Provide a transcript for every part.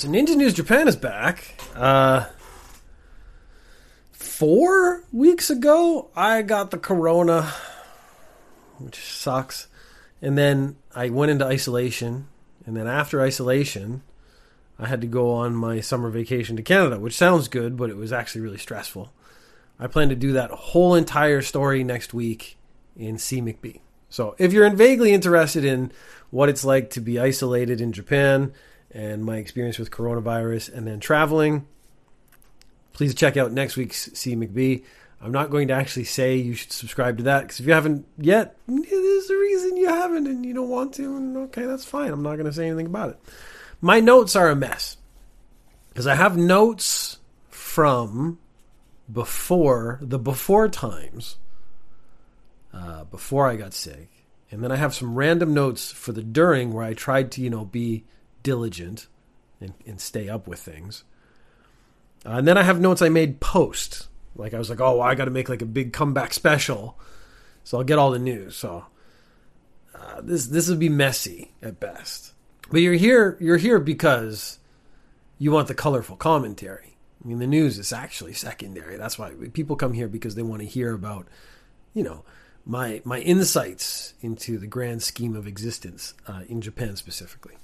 So Ninja News Japan is back. Uh, four weeks ago, I got the corona, which sucks. And then I went into isolation. And then after isolation, I had to go on my summer vacation to Canada, which sounds good, but it was actually really stressful. I plan to do that whole entire story next week in C. McBee. So if you're vaguely interested in what it's like to be isolated in Japan and my experience with coronavirus and then traveling, please check out next week's C. McBee. I'm not going to actually say you should subscribe to that because if you haven't yet, there's a reason you haven't and you don't want to. And okay, that's fine. I'm not going to say anything about it. My notes are a mess because I have notes from before the before times, uh, before I got sick, and then I have some random notes for the during where I tried to you know be diligent and, and stay up with things. Uh, and then I have notes I made post. Like I was like, oh, well, I got to make like a big comeback special, so I'll get all the news. So uh, this this would be messy at best. But you're here you're here because you want the colorful commentary. I mean, the news is actually secondary. That's why people come here because they want to hear about, you know, my my insights into the grand scheme of existence uh, in Japan specifically.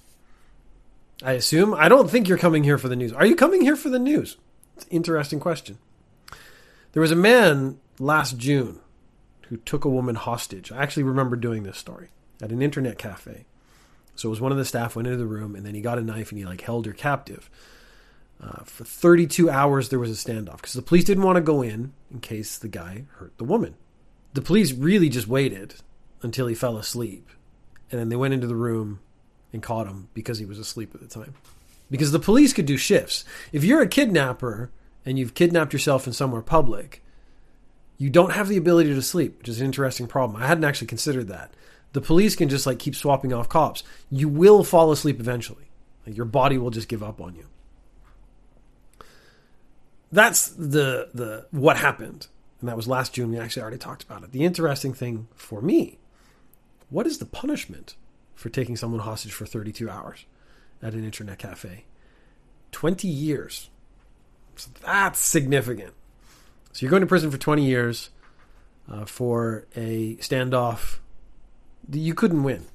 I assume. I don't think you're coming here for the news. Are you coming here for the news? interesting question. There was a man last June who took a woman hostage. I actually remember doing this story at an internet cafe. So it was one of the staff went into the room and then he got a knife and he like held her captive. Uh, for 32 hours there was a standoff because the police didn't want to go in in case the guy hurt the woman. The police really just waited until he fell asleep, and then they went into the room and caught him because he was asleep at the time. Because the police could do shifts. If you're a kidnapper and you've kidnapped yourself in somewhere public, you don't have the ability to sleep, which is an interesting problem. I hadn't actually considered that. The police can just like keep swapping off cops. You will fall asleep eventually. Like, your body will just give up on you. That's the the what happened. And that was last June. We actually already talked about it. The interesting thing for me, what is the punishment for taking someone hostage for 32 hours at an internet cafe? 20 years. So that's significant. So you're going to prison for 20 years uh, for a standoff. You couldn't win.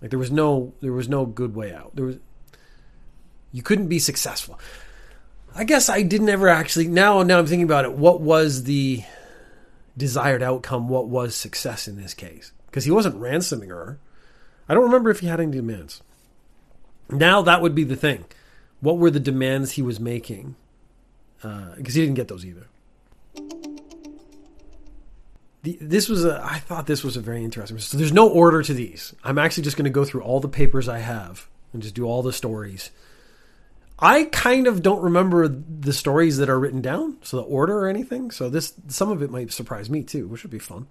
Like there was no there was no good way out. There was you couldn't be successful. I guess I didn't ever actually now now I'm thinking about it. What was the desired outcome? What was success in this case? Because he wasn't ransoming her. I don't remember if he had any demands. Now that would be the thing. What were the demands he was making? Because uh, he didn't get those either. The, this was a. I thought this was a very interesting. So there's no order to these. I'm actually just going to go through all the papers I have and just do all the stories I kind of don't remember the stories that are written down, so the order or anything. So this some of it might surprise me too, which would be fun.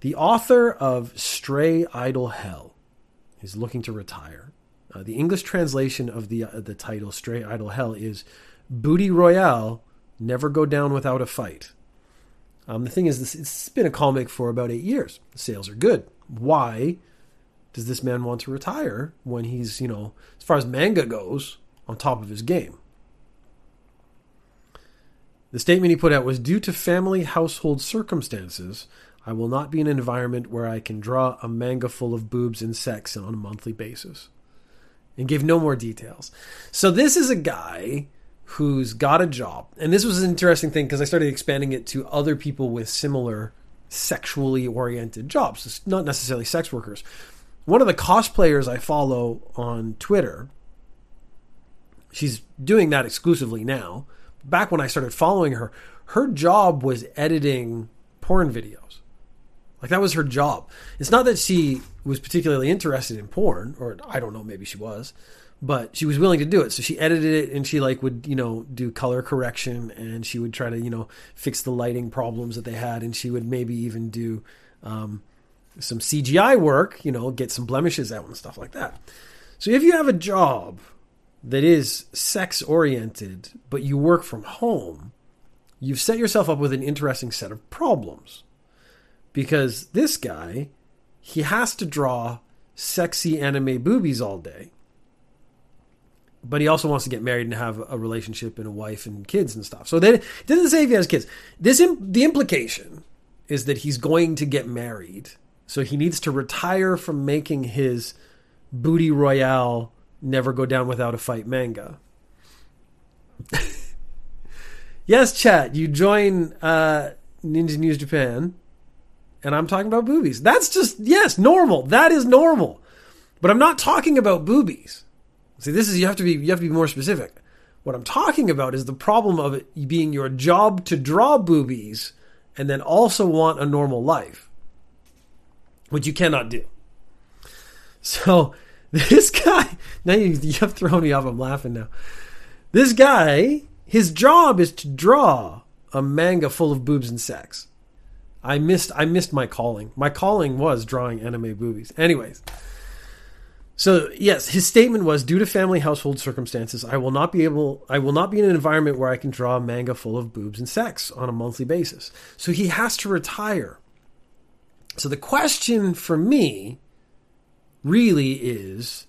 The author of Stray Idle Hell is looking to retire. Uh, the English translation of the uh, the title Stray Idle Hell is Booty Royale Never Go Down Without a Fight. Um, the thing is, this, it's been a comic for about eight years. The sales are good. Why does this man want to retire when he's, you know, as far as manga goes, on top of his game. The statement he put out was due to family household circumstances, I will not be in an environment where I can draw a manga full of boobs and sex on a monthly basis. And give no more details. So this is a guy who's got a job. And this was an interesting thing because I started expanding it to other people with similar sexually oriented jobs, it's not necessarily sex workers. One of the cosplayers I follow on Twitter She's doing that exclusively now. Back when I started following her, her job was editing porn videos. Like that was her job. It's not that she was particularly interested in porn, or I don't know, maybe she was, but she was willing to do it. So she edited it and she like would, you know, do color correction and she would try to, you know, fix the lighting problems that they had and she would maybe even do um, some CGI work, you know, get some blemishes out and stuff like that. So if you have a job that is sex oriented, but you work from home, you've set yourself up with an interesting set of problems. Because this guy, he has to draw sexy anime boobies all day. but he also wants to get married and have a relationship and a wife and kids and stuff. So then it doesn't say if he has kids. This the implication is that he's going to get married, so he needs to retire from making his booty royale never go down without a fight manga. yes, chat. You join uh, Ninja News Japan, and I'm talking about boobies. That's just yes, normal. That is normal. But I'm not talking about boobies. See, this is you have to be you have to be more specific. What I'm talking about is the problem of it being your job to draw boobies and then also want a normal life, which you cannot do. So this guy, now you, you have thrown me off. I'm laughing now. This guy, his job is to draw a manga full of boobs and sex. I missed I missed my calling. My calling was drawing anime boobies. Anyways. So yes, his statement was due to family household circumstances, I will not be able I will not be in an environment where I can draw a manga full of boobs and sex on a monthly basis. So he has to retire. So the question for me really is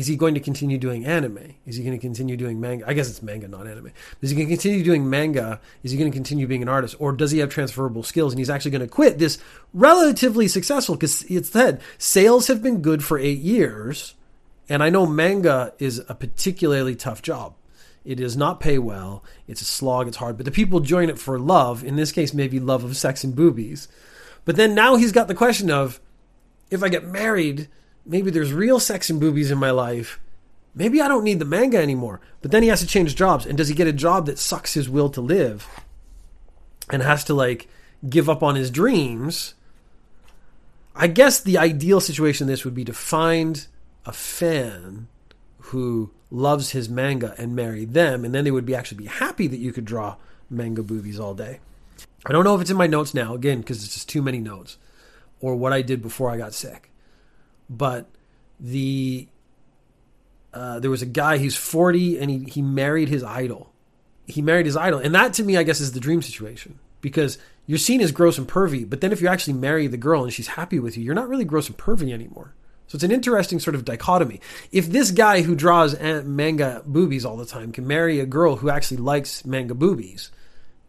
is he going to continue doing anime? Is he going to continue doing manga? I guess it's manga, not anime. Is he going to continue doing manga? Is he going to continue being an artist? Or does he have transferable skills and he's actually going to quit this relatively successful? Because it's said sales have been good for eight years. And I know manga is a particularly tough job. It does not pay well. It's a slog. It's hard. But the people join it for love. In this case, maybe love of sex and boobies. But then now he's got the question of if I get married, maybe there's real sex and boobies in my life. Maybe I don't need the manga anymore. But then he has to change jobs. And does he get a job that sucks his will to live and has to like give up on his dreams? I guess the ideal situation in this would be to find a fan who loves his manga and marry them, and then they would be actually be happy that you could draw manga boobies all day. I don't know if it's in my notes now, again, because it's just too many notes, or what I did before I got sick but the uh, there was a guy he's 40 and he, he married his idol. He married his idol. And that to me i guess is the dream situation because you're seen as gross and pervy but then if you actually marry the girl and she's happy with you you're not really gross and pervy anymore. So it's an interesting sort of dichotomy. If this guy who draws manga boobies all the time can marry a girl who actually likes manga boobies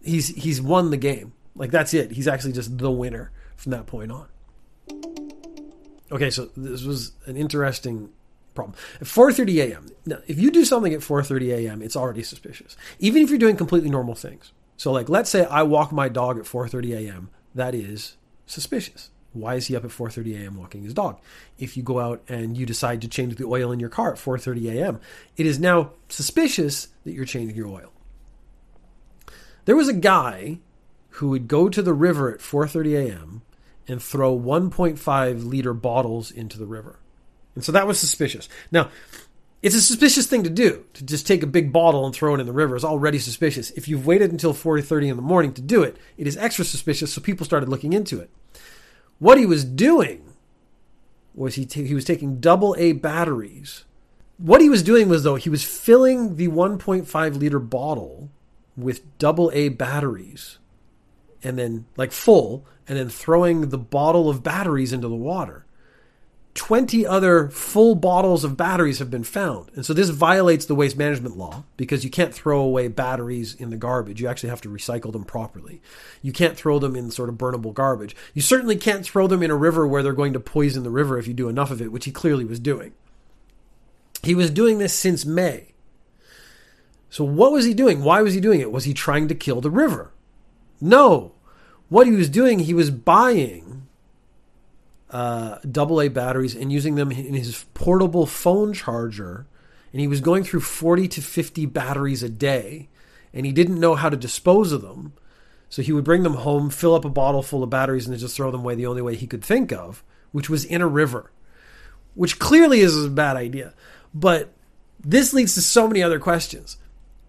he's he's won the game. Like that's it. He's actually just the winner from that point on Okay, so this was an interesting problem. At 4:30 a.m. Now, if you do something at 4:30 a.m., it's already suspicious. Even if you're doing completely normal things. So like let's say I walk my dog at 4:30 a.m., that is suspicious. Why is he up at 4:30 a.m. walking his dog? If you go out and you decide to change the oil in your car at 4:30 a.m., it is now suspicious that you're changing your oil. There was a guy who would go to the river at 4:30 a.m and throw 1.5 liter bottles into the river. And so that was suspicious. Now, it's a suspicious thing to do to just take a big bottle and throw it in the river is already suspicious. If you've waited until 4:30 in the morning to do it, it is extra suspicious. So people started looking into it. What he was doing was he t- he was taking double A batteries. What he was doing was though he was filling the 1.5 liter bottle with double A batteries, and then like full, and then throwing the bottle of batteries into the water. 20 other full bottles of batteries have been found. And so this violates the waste management law because you can't throw away batteries in the garbage. You actually have to recycle them properly. You can't throw them in sort of burnable garbage. You certainly can't throw them in a river where they're going to poison the river if you do enough of it, which he clearly was doing. He was doing this since May. So what was he doing? Why was he doing it? Was he trying to kill the river? No what he was doing, he was buying uh, AA batteries and using them in his portable phone charger. And he was going through 40 to 50 batteries a day. And he didn't know how to dispose of them. So he would bring them home, fill up a bottle full of batteries, and then just throw them away the only way he could think of, which was in a river, which clearly is a bad idea. But this leads to so many other questions.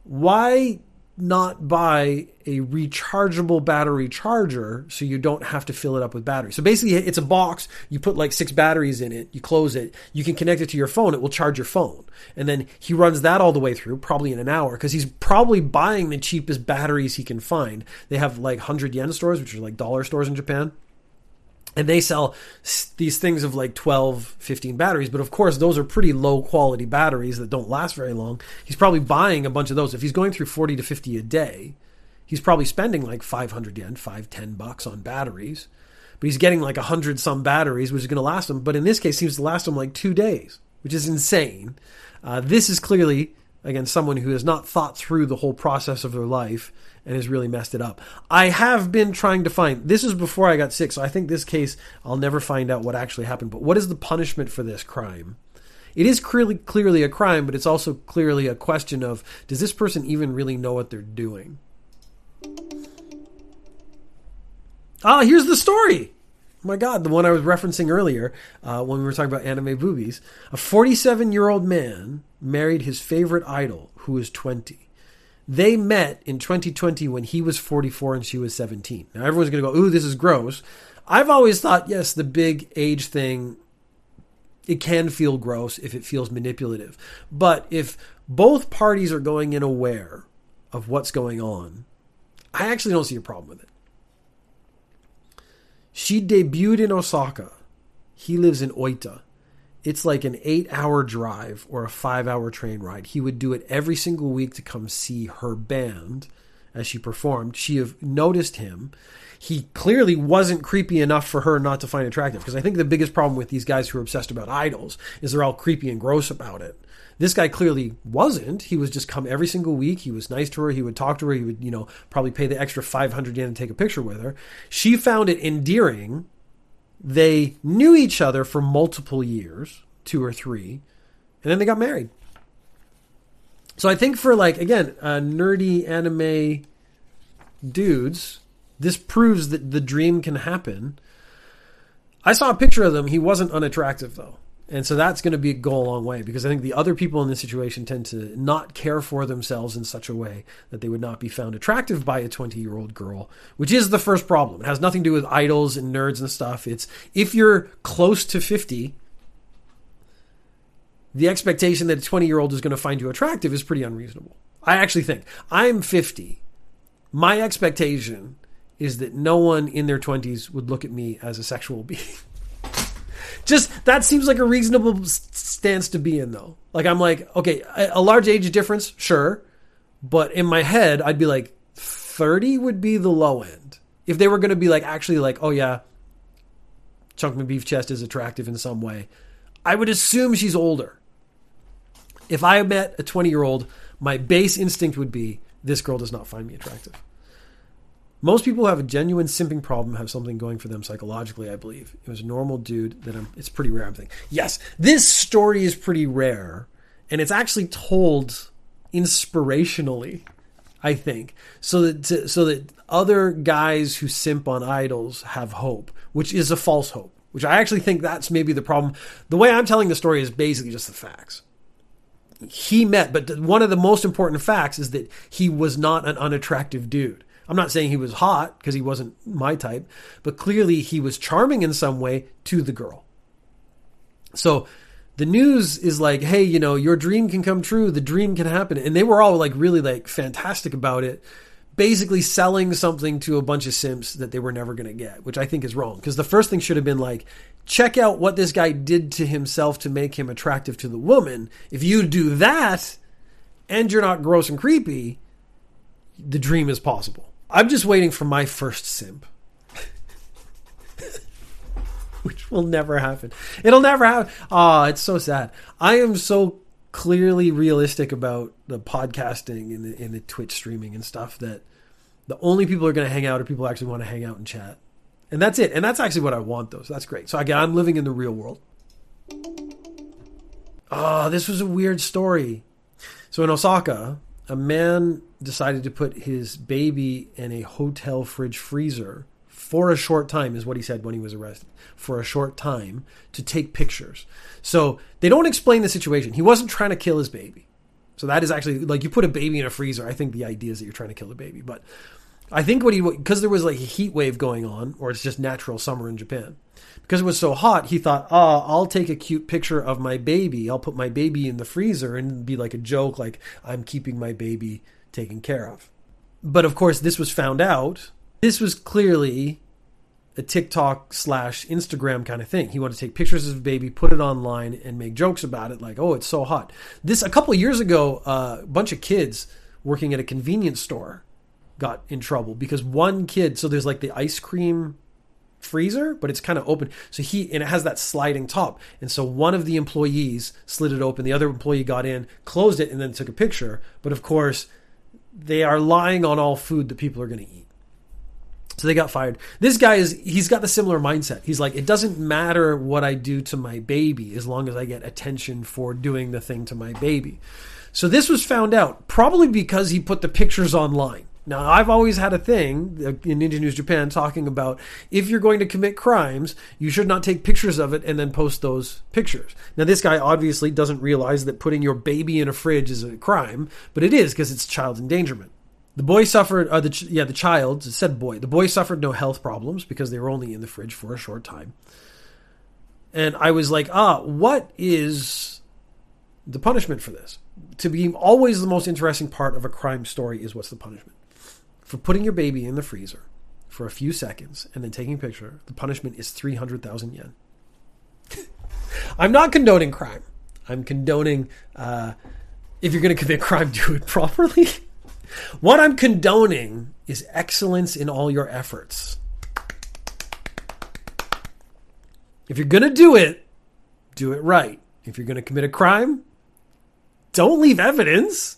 Why not buy a rechargeable battery charger so you don't have to fill it up with batteries. So basically, it's a box. You put like six batteries in it, you close it, you can connect it to your phone, it will charge your phone. And then he runs that all the way through, probably in an hour, because he's probably buying the cheapest batteries he can find. They have like 100 yen stores, which are like dollar stores in Japan. And they sell these things of like 12 15 batteries but of course those are pretty low quality batteries that don't last very long. He's probably buying a bunch of those. If he's going through 40 to 50 a day he's probably spending like 500 yen 5 10 bucks on batteries. But he's getting like 100 some batteries which is going to last him. But in this case seems to last him like two days which is insane. Uh, this is clearly again someone who has not thought through the whole process of their life and has really messed it up. I have been trying to find this is before I got sick, so I think this case I'll never find out what actually happened. But what is the punishment for this crime? It is clearly clearly a crime, but it's also clearly a question of does this person even really know what they're doing? Ah, here's the story. My God, the one I was referencing earlier uh, when we were talking about anime boobies. A 47 year old man married his favorite idol, who is 20. They met in 2020 when he was 44 and she was 17. Now everyone's going to go, ooh, this is gross. I've always thought, yes, the big age thing, it can feel gross if it feels manipulative. But if both parties are going in aware of what's going on, I actually don't see a problem with it. She debuted in Osaka. He lives in Oita it's like an eight hour drive or a five hour train ride. He would do it every single week to come see her band as she performed. She have noticed him. He clearly wasn't creepy enough for her not to find attractive. Because I think the biggest problem with these guys who are obsessed about idols is they're all creepy and gross about it. This guy clearly wasn't. He was just come every single week. He was nice to her. He would talk to her. He would, you know, probably pay the extra 500 yen to take a picture with her. She found it endearing they knew each other for multiple years, two or three, and then they got married. So I think for like again, uh, nerdy anime dudes, this proves that the dream can happen. I saw a picture of them. He wasn't unattractive though. And so that's going to be go a long way because I think the other people in this situation tend to not care for themselves in such a way that they would not be found attractive by a 20 year old girl, which is the first problem. It has nothing to do with idols and nerds and stuff. It's if you're close to 50, the expectation that a 20 year old is going to find you attractive is pretty unreasonable. I actually think I'm 50. My expectation is that no one in their 20s would look at me as a sexual being. Just that seems like a reasonable stance to be in, though. Like I'm like, okay, a, large age difference, sure, but in my head, I'd be like, thirty would be the low end. If they were going to be like, actually, like, oh yeah, Chunk Beef Chest is attractive in some way, I would assume she's older. If I met a 20 year old, my base instinct would be this girl does not find me attractive. Most people who have a genuine simping problem have something going for them psychologically, I believe. It was a normal dude that I'm, it's pretty rare. I'm thinking, yes, this story is pretty rare. And it's actually told inspirationally, I think, so that, to, so that other guys who simp on idols have hope, which is a false hope, which I actually think that's maybe the problem. The way I'm telling the story is basically just the facts he met, but one of the most important facts is that he was not an unattractive dude. I'm not saying he was hot because he wasn't my type, but clearly he was charming in some way to the girl. So the news is like, hey, you know, your dream can come true, the dream can happen. And they were all like really like fantastic about it, basically selling something to a bunch of simps that they were never going to get, which I think is wrong. Because the first thing should have been like, check out what this guy did to himself to make him attractive to the woman. If you do that and you're not gross and creepy, the dream is possible. I'm just waiting for my first simp. Which will never happen. It'll never happen. Oh, it's so sad. I am so clearly realistic about the podcasting and the, and the Twitch streaming and stuff that the only people are going to hang out are people actually want to hang out and chat. And that's it. And that's actually what I want, though. So that's great. So again, I'm living in the real world. Oh, this was a weird story. So in Osaka, a man decided to put his baby in a hotel fridge freezer for a short time, is what he said when he was arrested, for a short time to take pictures. So they don't explain the situation. He wasn't trying to kill his baby. So that is actually like you put a baby in a freezer. I think the idea is that you're trying to kill the baby, but I think what he because there was like a heat wave going on, or it's just natural summer in Japan. Because it was so hot, he thought, "Oh, I'll take a cute picture of my baby. I'll put my baby in the freezer and be like a joke, like I'm keeping my baby taken care of." But of course, this was found out. This was clearly a TikTok slash Instagram kind of thing. He wanted to take pictures of his baby, put it online, and make jokes about it, like, "Oh, it's so hot." This a couple years ago, uh, a bunch of kids working at a convenience store got in trouble because one kid. So there's like the ice cream freezer, but it's kind of open. So he and it has that sliding top, and so one of the employees slid it open. The other employee got in, closed it, and then took a picture. But of course, they are lying on all food that people are going to eat. So they got fired. This guy is he's got the similar mindset. He's like, it doesn't matter what I do to my baby as long as I get attention for doing the thing to my baby. So this was found out probably because he put the pictures online. Now, I've always had a thing in Ninja News Japan talking about if you're going to commit crimes, you should not take pictures of it and then post those pictures. Now, this guy obviously doesn't realize that putting your baby in a fridge is a crime, but it is because it's child endangerment. The boy suffered, uh, the yeah, the child said boy. The boy suffered no health problems because they were only in the fridge for a short time. And I was like, ah, what is the punishment for this? To be always the most interesting part of a crime story is what's the punishment for putting your baby in the freezer for a few seconds and then taking a picture. The punishment is three hundred thousand yen. I'm not condoning crime. I'm condoning uh, if you're going to commit crime, do it properly. What I'm condoning is excellence in all your efforts. If you're going to do it, do it right. If you're going to commit a crime, don't leave evidence.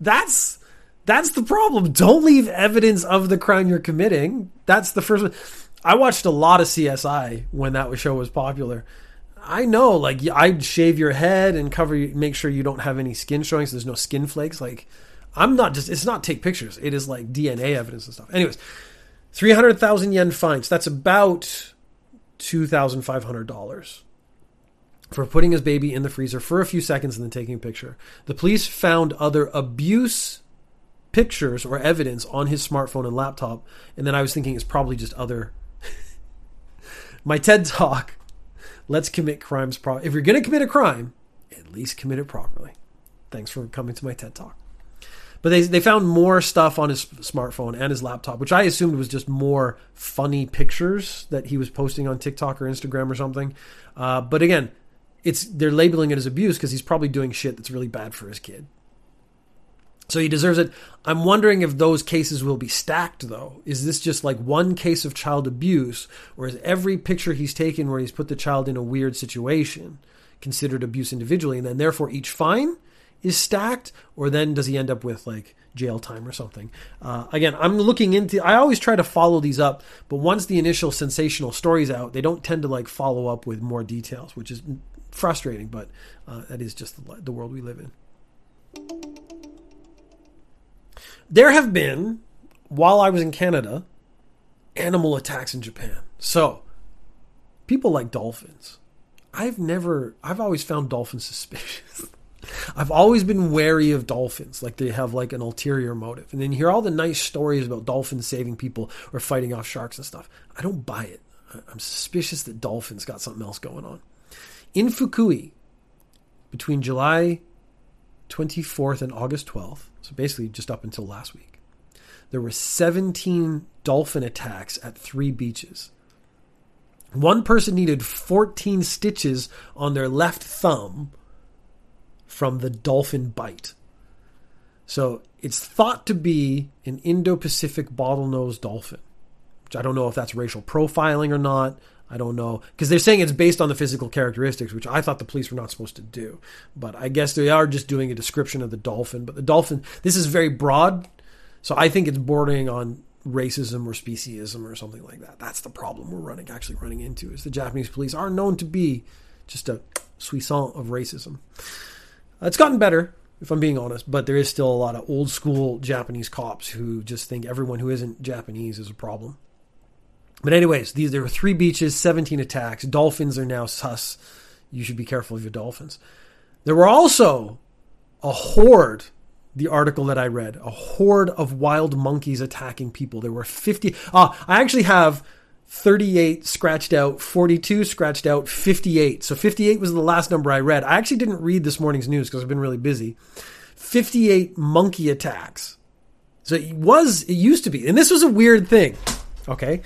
That's that's the problem. Don't leave evidence of the crime you're committing. That's the first one. I watched a lot of CSI when that show was popular. I know, like I'd shave your head and cover, make sure you don't have any skin showing, so there's no skin flakes. Like I'm not just, it's not take pictures. It is like DNA evidence and stuff. Anyways, 300,000 yen fines. That's about $2,500 for putting his baby in the freezer for a few seconds and then taking a picture. The police found other abuse pictures or evidence on his smartphone and laptop. And then I was thinking it's probably just other. My TED talk, let's commit crimes. Pro- if you're going to commit a crime, at least commit it properly. Thanks for coming to my TED talk. But they they found more stuff on his smartphone and his laptop, which I assumed was just more funny pictures that he was posting on TikTok or Instagram or something. Uh, but again, it's they're labeling it as abuse because he's probably doing shit that's really bad for his kid. So he deserves it. I'm wondering if those cases will be stacked, though. Is this just like one case of child abuse, or is every picture he's taken where he's put the child in a weird situation considered abuse individually, and then therefore each fine is stacked, or then does he end up with like jail time or something? Uh, again, I'm looking into. I always try to follow these up, but once the initial sensational story's out, they don't tend to like follow up with more details, which is frustrating. But uh, that is just the, the world we live in. There have been, while I was in Canada, animal attacks in Japan. So, people like dolphins. I've never, I've always found dolphins suspicious. I've always been wary of dolphins, like they have like an ulterior motive. And then you hear all the nice stories about dolphins saving people or fighting off sharks and stuff. I don't buy it. I'm suspicious that dolphins got something else going on. In Fukui, between July 24th and August 12th, so basically just up until last week, there were 17 dolphin attacks at three beaches. One person needed 14 stitches on their left thumb from the dolphin bite. So it's thought to be an Indo Pacific bottlenose dolphin, which I don't know if that's racial profiling or not. I don't know. Because they're saying it's based on the physical characteristics, which I thought the police were not supposed to do. But I guess they are just doing a description of the dolphin. But the dolphin, this is very broad. So I think it's bordering on racism or speciesism or something like that. That's the problem we're running actually running into is the Japanese police are known to be just a soissant of racism. It's gotten better, if I'm being honest, but there is still a lot of old school Japanese cops who just think everyone who isn't Japanese is a problem. But anyways, these there were three beaches, 17 attacks. Dolphins are now sus. You should be careful of your dolphins. There were also a horde the article that I read, a horde of wild monkeys attacking people. There were 50. Ah, I actually have 38 scratched out, 42 scratched out, 58. So 58 was the last number I read. I actually didn't read this morning's news because I've been really busy. 58 monkey attacks. So it was, it used to be, and this was a weird thing. Okay.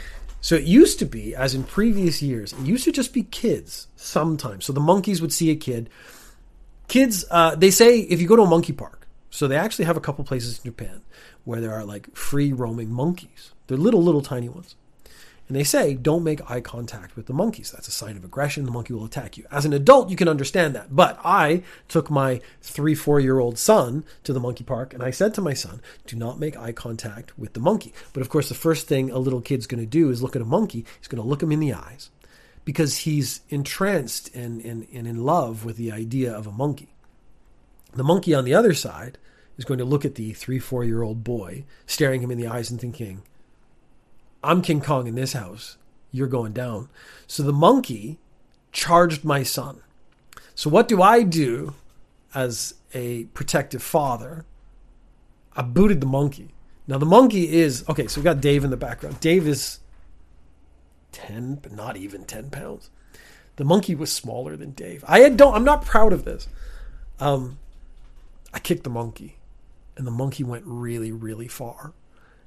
So it used to be, as in previous years, it used to just be kids sometimes. So the monkeys would see a kid. Kids, uh, they say if you go to a monkey park, so they actually have a couple places in Japan where there are like free roaming monkeys. They're little, little tiny ones. And they say, don't make eye contact with the monkeys. That's a sign of aggression. The monkey will attack you. As an adult, you can understand that. But I took my three, four year old son to the monkey park and I said to my son, do not make eye contact with the monkey. But of course, the first thing a little kid's going to do is look at a monkey. He's going to look him in the eyes because he's entranced and, and, and in love with the idea of a monkey. The monkey on the other side is going to look at the three, four year old boy, staring him in the eyes and thinking, I'm King Kong in this house. You're going down. So the monkey charged my son. So what do I do as a protective father? I booted the monkey. Now the monkey is okay. So we got Dave in the background. Dave is ten, but not even ten pounds. The monkey was smaller than Dave. I don't. I'm not proud of this. Um, I kicked the monkey, and the monkey went really, really far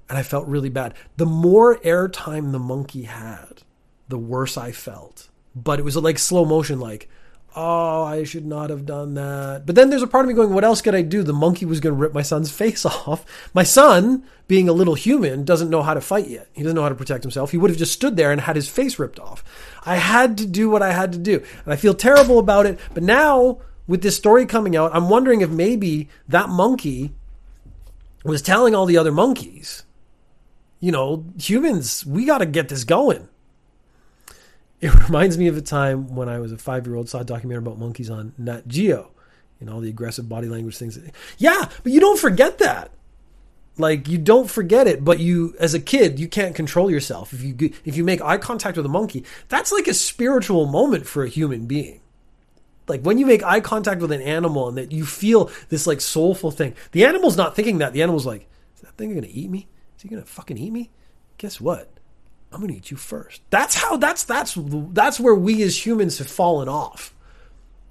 and I felt really bad. The more airtime the monkey had, the worse I felt. But it was like slow motion, like, oh, I should not have done that. But then there's a part of me going, what else could I do? The monkey was going to rip my son's face off. My son, being a little human, doesn't know how to fight yet. He doesn't know how to protect himself. He would have just stood there and had his face ripped off. I had to do what I had to do. And I feel terrible about it. But now, with this story coming out, I'm wondering if maybe that monkey was telling all the other monkeys you know, humans, we got to get this going. It reminds me of a time when I was a five year old, saw a documentary about monkeys on Nat Geo and all the aggressive body language things. Yeah, but you don't forget that. Like you don't forget it, but you, as a kid, you can't control yourself. If you if you make eye contact with a monkey, that's like a spiritual moment for a human being. Like when you make eye contact with an animal and that you feel this like soulful thing. The animal's not thinking that. The animal's like, is that thing gonna eat me? Is he gonna fucking eat me? Guess what? I'm gonna eat you first. That's how. That's that's that's where we as humans have fallen off.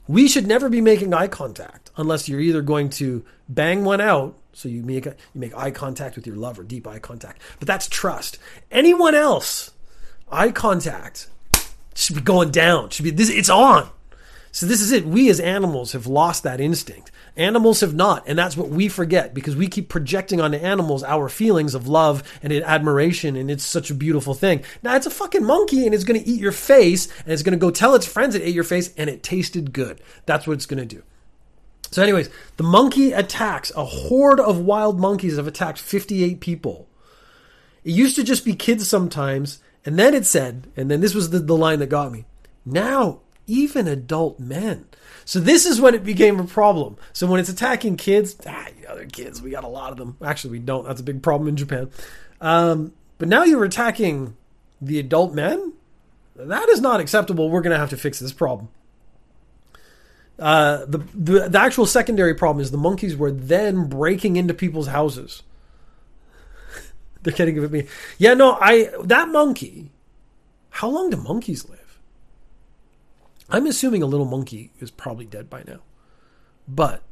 We should never be making eye contact unless you're either going to bang one out, so you make you make eye contact with your lover, deep eye contact. But that's trust. Anyone else, eye contact should be going down. Should be this. It's on. So this is it. We as animals have lost that instinct. Animals have not, and that's what we forget because we keep projecting onto animals our feelings of love and admiration, and it's such a beautiful thing. Now it's a fucking monkey, and it's going to eat your face, and it's going to go tell its friends it ate your face, and it tasted good. That's what it's going to do. So, anyways, the monkey attacks. A horde of wild monkeys have attacked 58 people. It used to just be kids sometimes, and then it said, and then this was the, the line that got me. Now, even adult men so this is when it became a problem. So when it's attacking kids, ah, you know, they're kids. We got a lot of them. Actually, we don't. That's a big problem in Japan. Um, but now you're attacking the adult men. That is not acceptable. We're going to have to fix this problem. Uh, the, the the actual secondary problem is the monkeys were then breaking into people's houses. They're getting at me. Yeah, no, I that monkey. How long do monkeys live? I'm assuming a little monkey is probably dead by now. But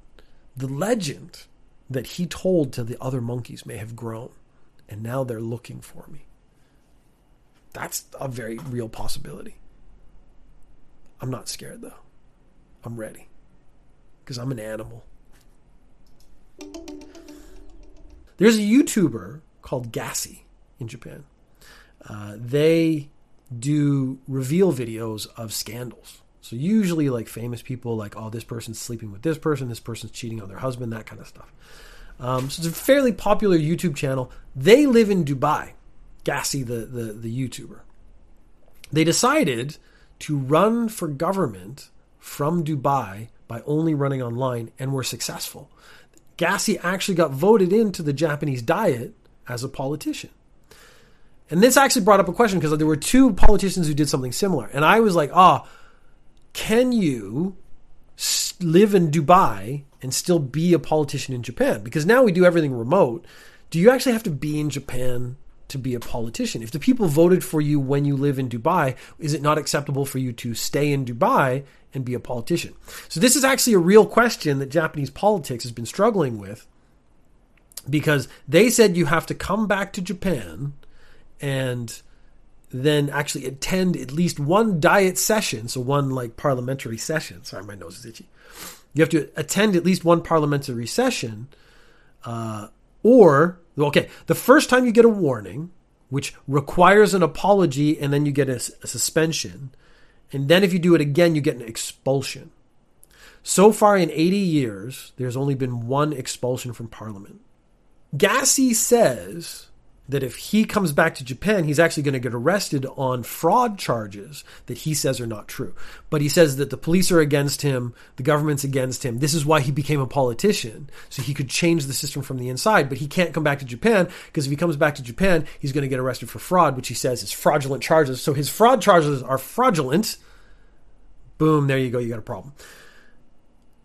the legend that he told to the other monkeys may have grown, and now they're looking for me. That's a very real possibility. I'm not scared though. I'm ready. Because I'm an animal. There's a YouTuber called GaaSyy in Japan. Uh, they do reveal videos of scandals. So usually like famous people, like oh this person's sleeping with this person, this person's cheating on their husband, that kind of stuff. Um, so it's a fairly popular YouTube channel. They live in Dubai. GaaSyy, the, the the YouTuber. They decided to run for government from Dubai by only running online, and were successful. GaaSyy actually got voted into the Japanese Diet as a politician. And this actually brought up a question because there were two politicians who did something similar. And I was like, ah, oh, can you live in Dubai and still be a politician in Japan? Because now we do everything remote. Do you actually have to be in Japan to be a politician? If the people voted for you when you live in Dubai, is it not acceptable for you to stay in Dubai and be a politician? So, this is actually a real question that Japanese politics has been struggling with because they said you have to come back to Japan and then actually attend at least one diet session, so one like parliamentary session. Sorry, my nose is itchy. You have to attend at least one parliamentary session, uh, or okay, the first time you get a warning, which requires an apology, and then you get a, a suspension, and then if you do it again, you get an expulsion. So far in 80 years, there's only been one expulsion from Parliament. GaaSyy says that if he comes back to Japan, he's actually going to get arrested on fraud charges that he says are not true. But he says that the police are against him, the government's against him. This is why he became a politician, so he could change the system from the inside. But he can't come back to Japan because if he comes back to Japan, he's going to get arrested for fraud, which he says is fraudulent charges. So his fraud charges are fraudulent. Boom, there you go, you got a problem.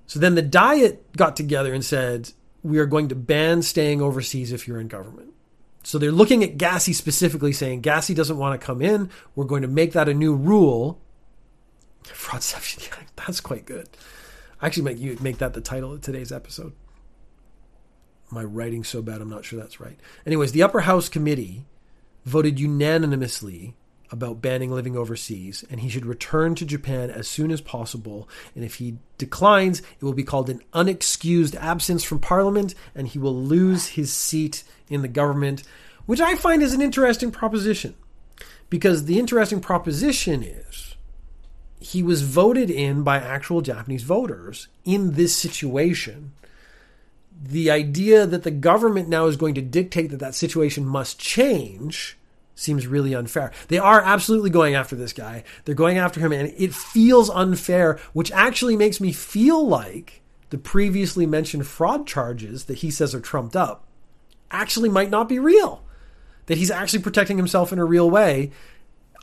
So then the Diet got together and said, we are going to ban staying overseas if you're in government. So they're looking at GaaSyy specifically saying GaaSyy doesn't want to come in. We're going to make that a new rule. Fraudception, that's quite good. I actually make you make that the title of today's episode. My writing's so bad, I'm not sure that's right. Anyways, the upper house committee voted unanimously about banning living overseas, and he should return to Japan as soon as possible. And if he declines, it will be called an unexcused absence from Parliament, and he will lose his seat in the government, which I find is an interesting proposition. Because the interesting proposition is he was voted in by actual Japanese voters in this situation. The idea that the government now is going to dictate that that situation must change seems really unfair. They are absolutely going after this guy. They're going after him, and it feels unfair, which actually makes me feel like the previously mentioned fraud charges that he says are trumped up actually might not be real. That he's actually protecting himself in a real way.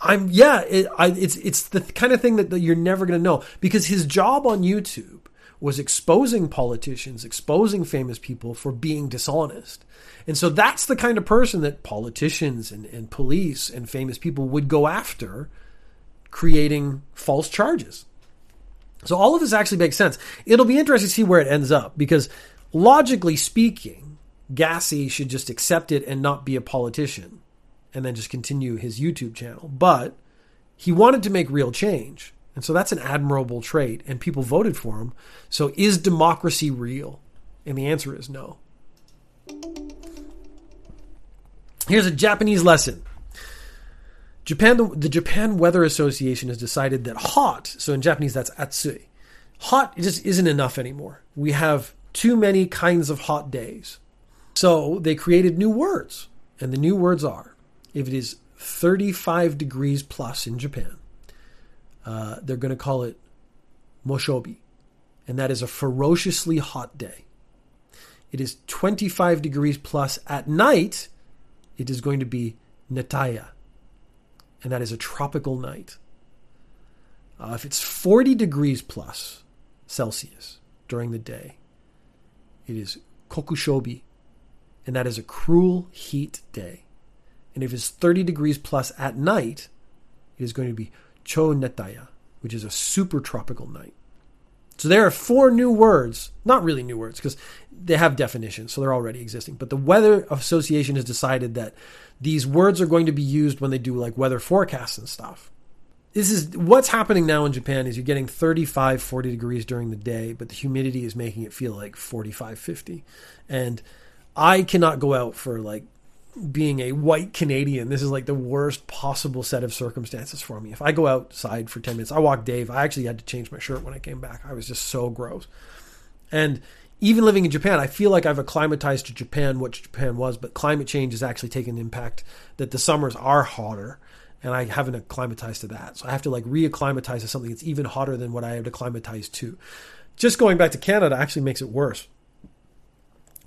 I'm yeah, it, I, it's it's the kind of thing that, that you're never going to know because his job on YouTube was exposing politicians, exposing famous people for being dishonest. And so that's the kind of person that politicians and, and police and famous people would go after creating false charges. So all of this actually makes sense. It'll be interesting to see where it ends up because logically speaking, GaaSyy should just accept it and not be a politician and then just continue his YouTube channel. But he wanted to make real change. And so that's an admirable trait, and people voted for him. So is democracy real? And the answer is no. Here's a Japanese lesson. Japan, the, the, Japan Weather Association has decided that hot, so in Japanese that's atsui, hot just isn't enough anymore. We have too many kinds of hot days. So they created new words. And the new words are if it is 35 degrees plus in Japan, uh, they're going to call it moshobi. And that is a ferociously hot day. It is 25 degrees plus at night it is going to be Nettaiya, and that is a tropical night. Uh, if it's 40 degrees plus Celsius during the day, it is Kokushobi, and that is a cruel heat day. And if it's 30 degrees plus at night, it is going to be Cho Nettaiya, which is a super tropical night. So there are four new words, not really new words because they have definitions, so they're already existing. But the Weather Association has decided that these words are going to be used when they do like weather forecasts and stuff. This is what's happening now in Japan is you're getting 35, 40 degrees during the day, but the humidity is making it feel like 45, 50. And I cannot go out for like being a white Canadian, this is like the worst possible set of circumstances for me. If I go outside for 10 minutes, I walk Dave. I actually had to change my shirt when I came back. I was just so gross. And even living in Japan, I feel like I've acclimatized to Japan, what Japan was, but climate change has actually taken an impact that the summers are hotter. And I haven't acclimatized to that. So I have to like reacclimatize to something that's even hotter than what I had acclimatized to. Just going back to Canada actually makes it worse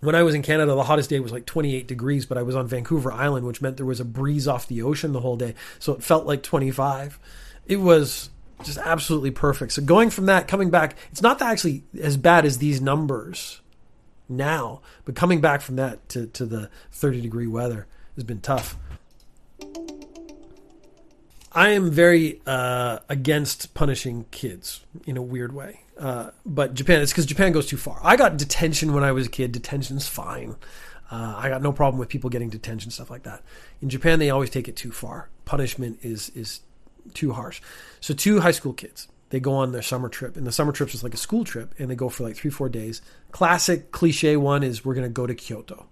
when I was in Canada, the hottest day was like 28 degrees, but I was on Vancouver Island, which meant there was a breeze off the ocean the whole day. So it felt like 25. It was just absolutely perfect. So going from that, coming back, it's not actually as bad as these numbers now, but coming back from that to, to the 30 degree weather has been tough. I am very uh, against punishing kids in a weird way. Uh, but Japan, it's because Japan goes too far. I got detention when I was a kid. Detention's fine. Uh, I got no problem with people getting detention, stuff like that. In Japan, they always take it too far. punishment is is too harsh. So two high school kids, they go on their summer trip, and the summer trip is like a school trip, and they go for like three four days. Classic cliche one is we're going to go to Kyoto,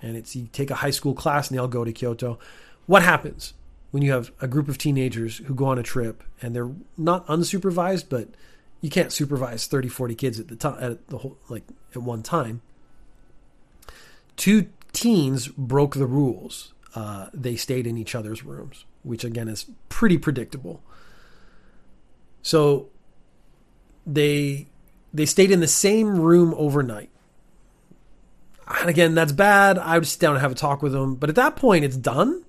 and it's you take a high school class and they all go to Kyoto. What happens when you have a group of teenagers who go on a trip and they're not unsupervised, but you can't supervise 30 40 kids at the time at the whole like at one time. Two teens broke the rules. Uh, they stayed in each other's rooms which again is pretty predictable. So they they stayed in the same room overnight. And again that's bad. I would sit down and have a talk with them. But at that point it's done.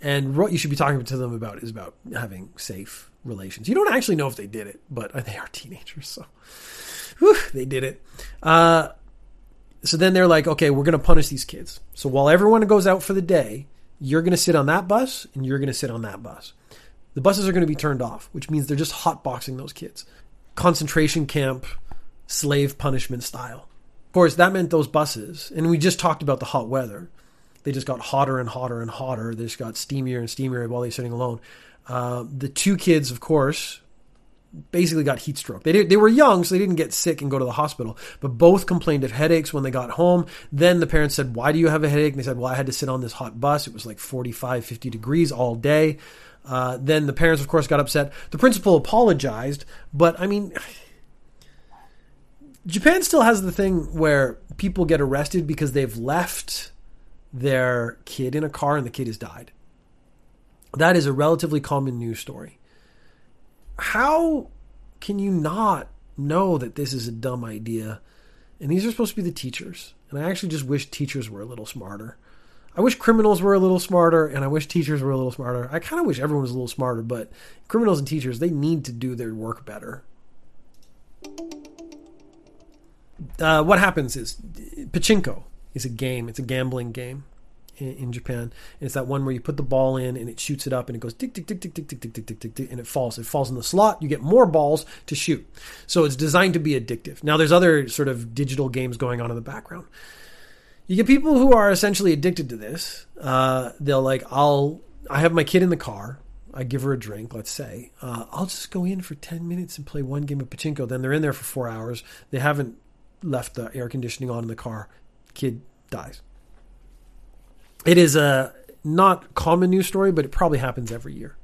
And what you should be talking to them about is about having safe relations. You don't actually know if they did it, but they are teenagers, so whew, they did it. Uh, so then they're like, okay, we're going to punish these kids. So while everyone goes out for the day, you're going to sit on that bus and you're going to sit on that bus. The buses are going to be turned off, which means they're just hotboxing those kids. Concentration camp, slave punishment style. Of course, that meant those buses, and we just talked about the hot weather. They just got hotter and hotter and hotter. They just got steamier and steamier while they're sitting alone. Uh, the two kids, of course, basically got heat stroke. They did, they were young, so they didn't get sick and go to the hospital. But both complained of headaches when they got home. Then the parents said, "Why do you have a headache?" And they said, "Well, I had to sit on this hot bus. It was like 45, 50 degrees all day." Uh, then the parents, of course, got upset. The principal apologized, but I mean, Japan still has the thing where people get arrested because they've left their kid in a car and the kid has died. That is a relatively common news story. How can you not know that this is a dumb idea? And these are supposed to be the teachers. And I actually just wish teachers were a little smarter. I wish criminals were a little smarter, and I wish teachers were a little smarter. I kind of wish everyone was a little smarter, but criminals and teachers, they need to do their work better. Uh, what happens is pachinko is a game, it's a gambling game in, in Japan. And it's that one where you put the ball in and it shoots it up and it goes tick tick tick tick tick tick tick tick tick tick tick and it falls. It falls in the slot. You get more balls to shoot. So it's designed to be addictive. Now there's other sort of digital games going on in the background. You get people who are essentially addicted to this. Uh, they'll like, I'll I have my kid in the car. I give her a drink, let's say. Uh, I'll just go in for 10 minutes and play one game of pachinko. Then they're in there for four hours. They haven't left the air conditioning on in the car. Kid dies. It is a not common news story, but it probably happens every year,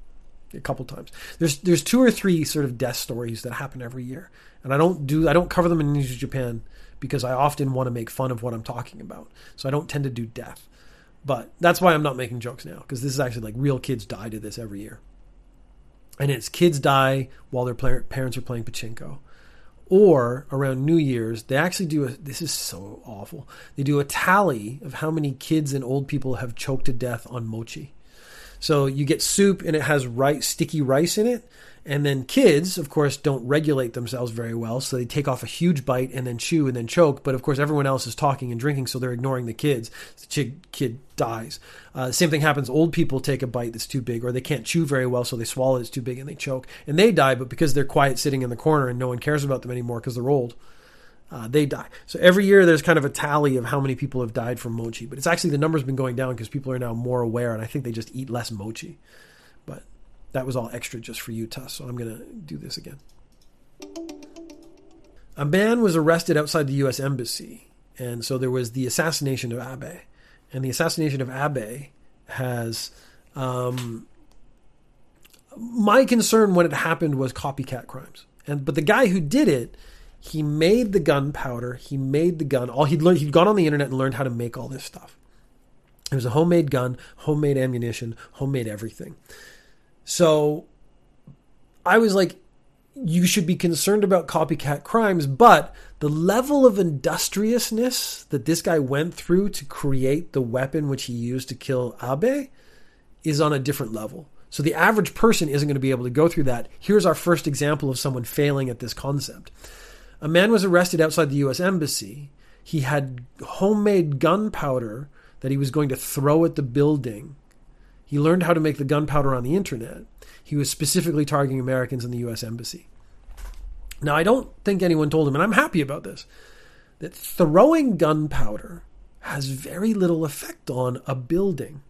a couple times. There's there's two or three sort of death stories that happen every year, and I don't do I don't cover them in News of Japan because I often want to make fun of what I'm talking about, so I don't tend to do death. But that's why I'm not making jokes now because this is actually like real kids die to this every year, and it's kids die while their parents are playing pachinko or around New Year's, they actually do a. This is so awful. They do a tally of how many kids and old people have choked to death on mochi. So you get soup and it has rice, sticky rice in it, and then kids, of course, don't regulate themselves very well, so they take off a huge bite and then chew and then choke. But of course, everyone else is talking and drinking, so they're ignoring the kids. The kid dies. Uh, same thing happens. Old people take a bite that's too big, or they can't chew very well, so they swallow it's too big and they choke, and they die. But because they're quiet, sitting in the corner, and no one cares about them anymore because they're old. Uh, they die. So every year there's kind of a tally of how many people have died from mochi, but it's actually the number's been going down because people are now more aware, and I think they just eat less mochi. That was all extra just for you, Tuss. So I'm going to do this again. A man was arrested outside the U.S. Embassy, and so there was the assassination of Abe. And the assassination of Abe has. Um, my concern when it happened was copycat crimes. And but the guy who did it, he made the gunpowder, he made the gun. All he'd learned, he'd gone on the internet and learned how to make all this stuff. It was a homemade gun, homemade ammunition, homemade everything. So I was like, you should be concerned about copycat crimes, but the level of industriousness that this guy went through to create the weapon which he used to kill Abe is on a different level. So the average person isn't going to be able to go through that. Here's our first example of someone failing at this concept. A man was arrested outside the US Embassy. He had homemade gunpowder that he was going to throw at the building he learned how to make the gunpowder on the internet. He was specifically targeting Americans in the U.S. Embassy. Now, I don't think anyone told him, and I'm happy about this, that throwing gunpowder has very little effect on a building.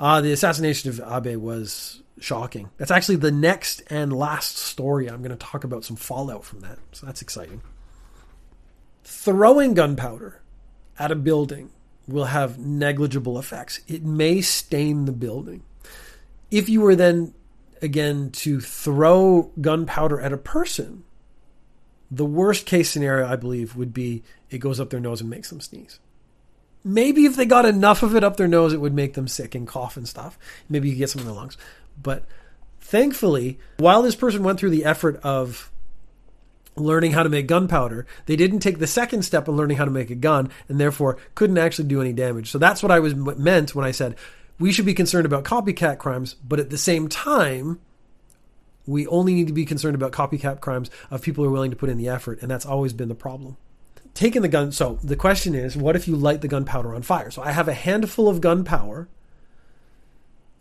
Uh, the assassination of Abe was shocking. That's actually the next and last story. I'm going to talk about some fallout from that. So that's exciting. Throwing gunpowder at a building will have negligible effects. It may stain the building. If you were then, again, to throw gunpowder at a person, the worst case scenario, I believe, would be it goes up their nose and makes them sneeze. Maybe if they got enough of it up their nose, it would make them sick and cough and stuff. Maybe you get some in the lungs. But thankfully, while this person went through the effort of learning how to make gunpowder, they didn't take the second step of learning how to make a gun and therefore couldn't actually do any damage. So that's what I was meant when I said we should be concerned about copycat crimes, but at the same time, we only need to be concerned about copycat crimes of people who are willing to put in the effort, and that's always been the problem. Taking the gun, so the question is, what if you light the gunpowder on fire? So I have a handful of gunpowder,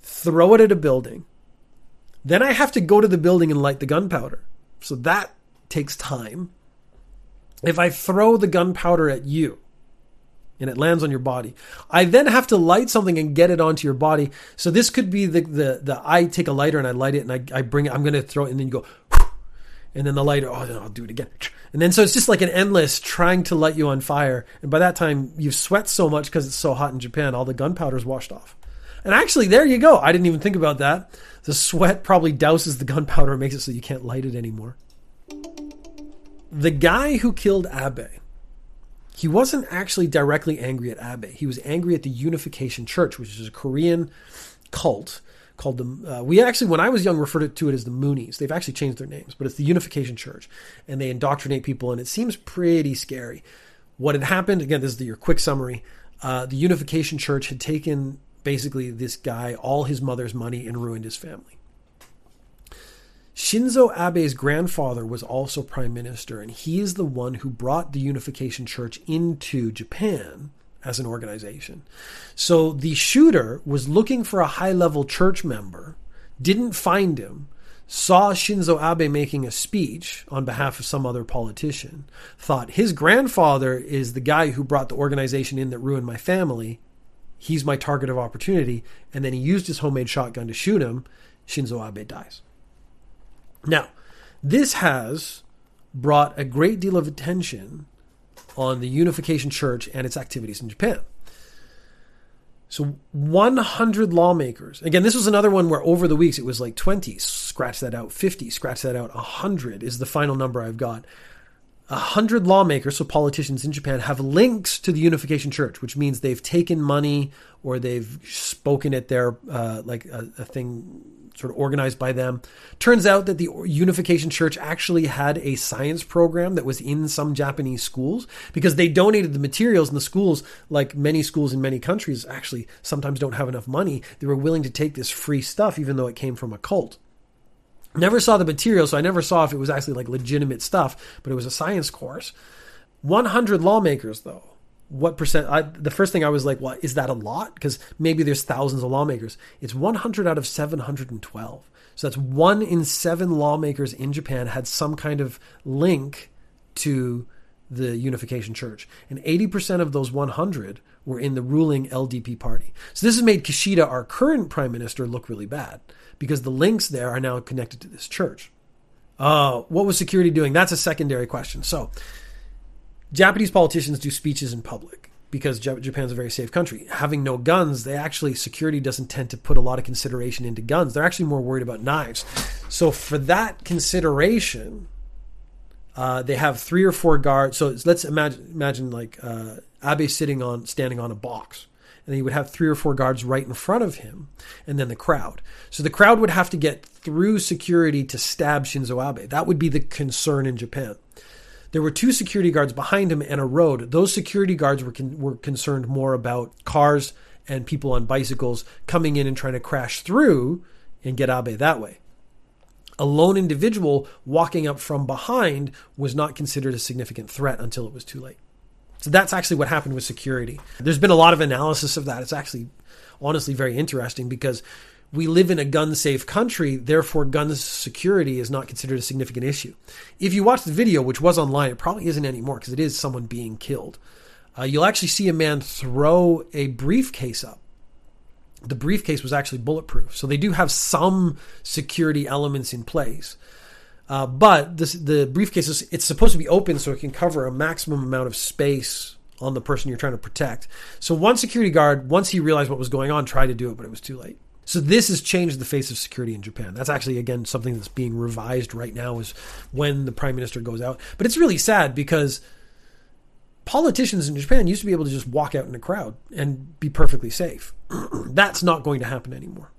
throw it at a building, then I have to go to the building and light the gunpowder. So that takes time. If I throw the gunpowder at you and it lands on your body, I then have to light something and get it onto your body. So this could be the the, the I take a lighter and I light it and I, I bring it, I'm going to throw it and then you go, and then the lighter, oh, then I'll do it again. And then so it's just like an endless trying to light you on fire. And by that time, you sweat so much because it's so hot in Japan, all the gunpowder's washed off. And actually, there you go. I didn't even think about that. The sweat probably douses the gunpowder and makes it so you can't light it anymore. The guy who killed Abe, he wasn't actually directly angry at Abe. He was angry at the Unification Church, which is a Korean cult called the. Uh, we actually, when I was young, referred to it as the Moonies. They've actually changed their names, but it's the Unification Church, and they indoctrinate people, and it seems pretty scary. What had happened? Again, this is the, your quick summary. Uh, the Unification Church had taken basically this guy all his mother's money and ruined his family. Shinzo Abe's grandfather was also prime minister, and he is the one who brought the Unification Church into Japan as an organization. So the shooter was looking for a high level church member, didn't find him, saw Shinzo Abe making a speech on behalf of some other politician, thought his grandfather is the guy who brought the organization in that ruined my family, he's my target of opportunity. And then he used his homemade shotgun to shoot him. Shinzo Abe dies. Now, this has brought a great deal of attention on the Unification Church and its activities in Japan. So 100 lawmakers. Again, this was another one where over the weeks it was like 20, scratch that out, 50, scratch that out, 100 is the final number I've got hundred lawmakers, so politicians in Japan, have links to the Unification Church, which means they've taken money or they've spoken at their uh, like a, a, thing sort of organized by them. Turns out that the Unification Church actually had a science program that was in some Japanese schools because they donated the materials, and the schools, like many schools in many countries, actually sometimes don't have enough money. They were willing to take this free stuff, even though it came from a cult. Never saw the material, so I never saw if it was actually like legitimate stuff, but it was a science course. 100 lawmakers, though. What percent? I, the first thing I was like, "What is that a lot?" Because maybe there's thousands of lawmakers. It's 100 out of 712. So that's one in seven lawmakers in Japan had some kind of link to the Unification Church. And 80% of those 100 were in the ruling LDP party. So this has made Kishida, our current prime minister, look really bad because the links there are now connected to this church. Uh, what was security doing? That's a secondary question. So, Japanese politicians do speeches in public because Japan's a very safe country. Having no guns, they actually security doesn't tend to put a lot of consideration into guns. They're actually more worried about knives. So for that consideration, uh, they have three or four guards. So let's imagine imagine like uh, Abe sitting on standing on a box and he would have three or four guards right in front of him, and then the crowd. So the crowd would have to get through security to stab Shinzo Abe. That would be the concern in Japan. There were two security guards behind him and a road. Those security guards were con- were concerned more about cars and people on bicycles coming in and trying to crash through and get Abe that way. A lone individual walking up from behind was not considered a significant threat until it was too late. So that's actually what happened with security. There's been a lot of analysis of that. It's actually honestly very interesting because we live in a gun safe country, therefore gun security is not considered a significant issue. If you watch the video, which was online, it probably isn't anymore because it is someone being killed. Uh, you'll actually see a man throw a briefcase up the briefcase was actually bulletproof. So they do have some security elements in place. Uh, but this, the briefcase is it's supposed to be open so it can cover a maximum amount of space on the person you're trying to protect. So one security guard, once he realized what was going on, tried to do it, but it was too late. So this has changed the face of security in Japan. That's actually again something that's being revised right now is when the prime minister goes out. But it's really sad because politicians in Japan used to be able to just walk out in a crowd and be perfectly safe. That's not going to happen anymore.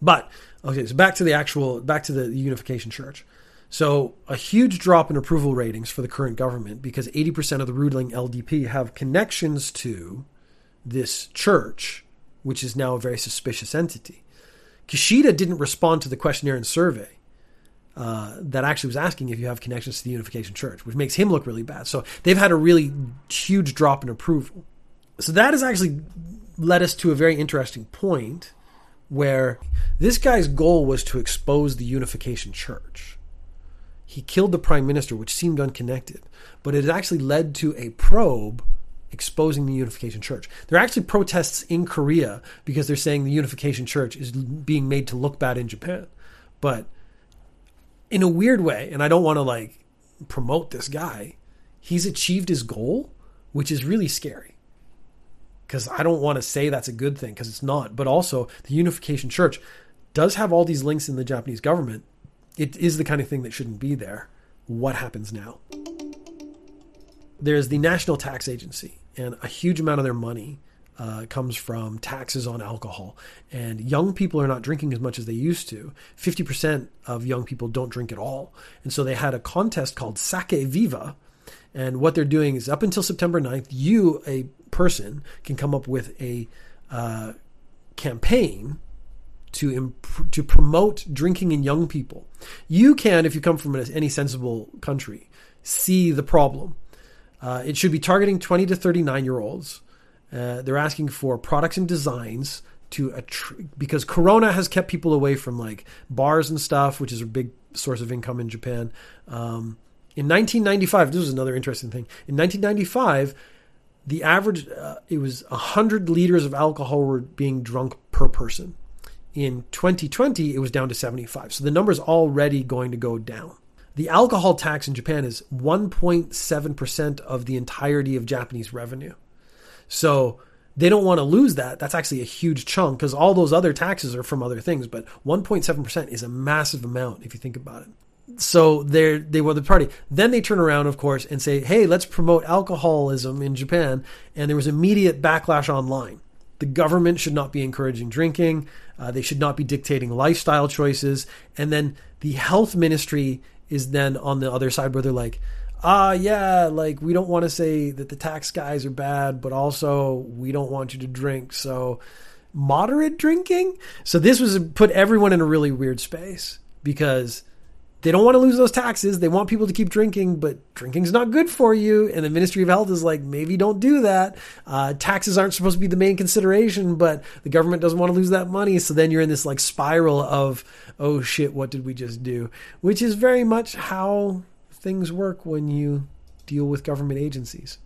But okay, so back to the actual back to the unification church. So a huge drop in approval ratings for the current government because 80% of the ruling LDP have connections to this church, which is now a very suspicious entity. Kishida didn't respond to the questionnaire and survey uh, that actually was asking if you have connections to the Unification Church, which makes him look really bad. So they've had a really huge drop in approval. So that has actually led us to a very interesting point where this guy's goal was to expose the Unification Church. He killed the prime minister, which seemed unconnected, but it actually led to a probe exposing the Unification Church. There are actually protests in Korea because they're saying the Unification Church is being made to look bad in Japan. But in a weird way, and I don't want to like promote this guy, he's achieved his goal, which is really scary. Because I don't want to say that's a good thing, because it's not. But also, the Unification Church does have all these links in the Japanese government. It is the kind of thing that shouldn't be there. What happens now? There's the National Tax Agency, and a huge amount of their money uh, comes from taxes on alcohol. And young people are not drinking as much as they used to. 50% of young people don't drink at all. And so they had a contest called Sake Viva. And what they're doing is up until September 9th, you, a person, can come up with a uh, campaign to imp- to promote drinking in young people. You can, if you come from any sensible country, see the problem. Uh, it should be targeting 20 to 39 year olds uh, they're asking for products and designs to attr- because Corona has kept people away from like bars and stuff, which is a big source of income in Japan. Um, in 1995, this is another interesting thing. In 1995, the average uh, it was 100 liters of alcohol were being drunk per person. In 2020, it was down to 75. So the number is already going to go down. The alcohol tax in Japan is 1.7% of the entirety of Japanese revenue. So they don't want to lose that. That's actually a huge chunk because all those other taxes are from other things. But 1.7% is a massive amount if you think about it. So they they were the party. Then they turn around, of course, and say, "Hey, let's promote alcoholism in Japan." And there was immediate backlash online. The government should not be encouraging drinking. Uh, they should not be dictating lifestyle choices. And then the health ministry is then on the other side where they're like, ah, yeah, like we don't want to say that the tax guys are bad, but also we don't want you to drink. So moderate drinking. So this was put everyone in a really weird space because they don't want to lose those taxes. They want people to keep drinking, but drinking's not good for you. And the Ministry of Health is like, maybe don't do that. Uh, taxes aren't supposed to be the main consideration, but the government doesn't want to lose that money. So then you're in this like spiral of, oh shit, what did we just do? Which is very much how things work when you deal with government agencies.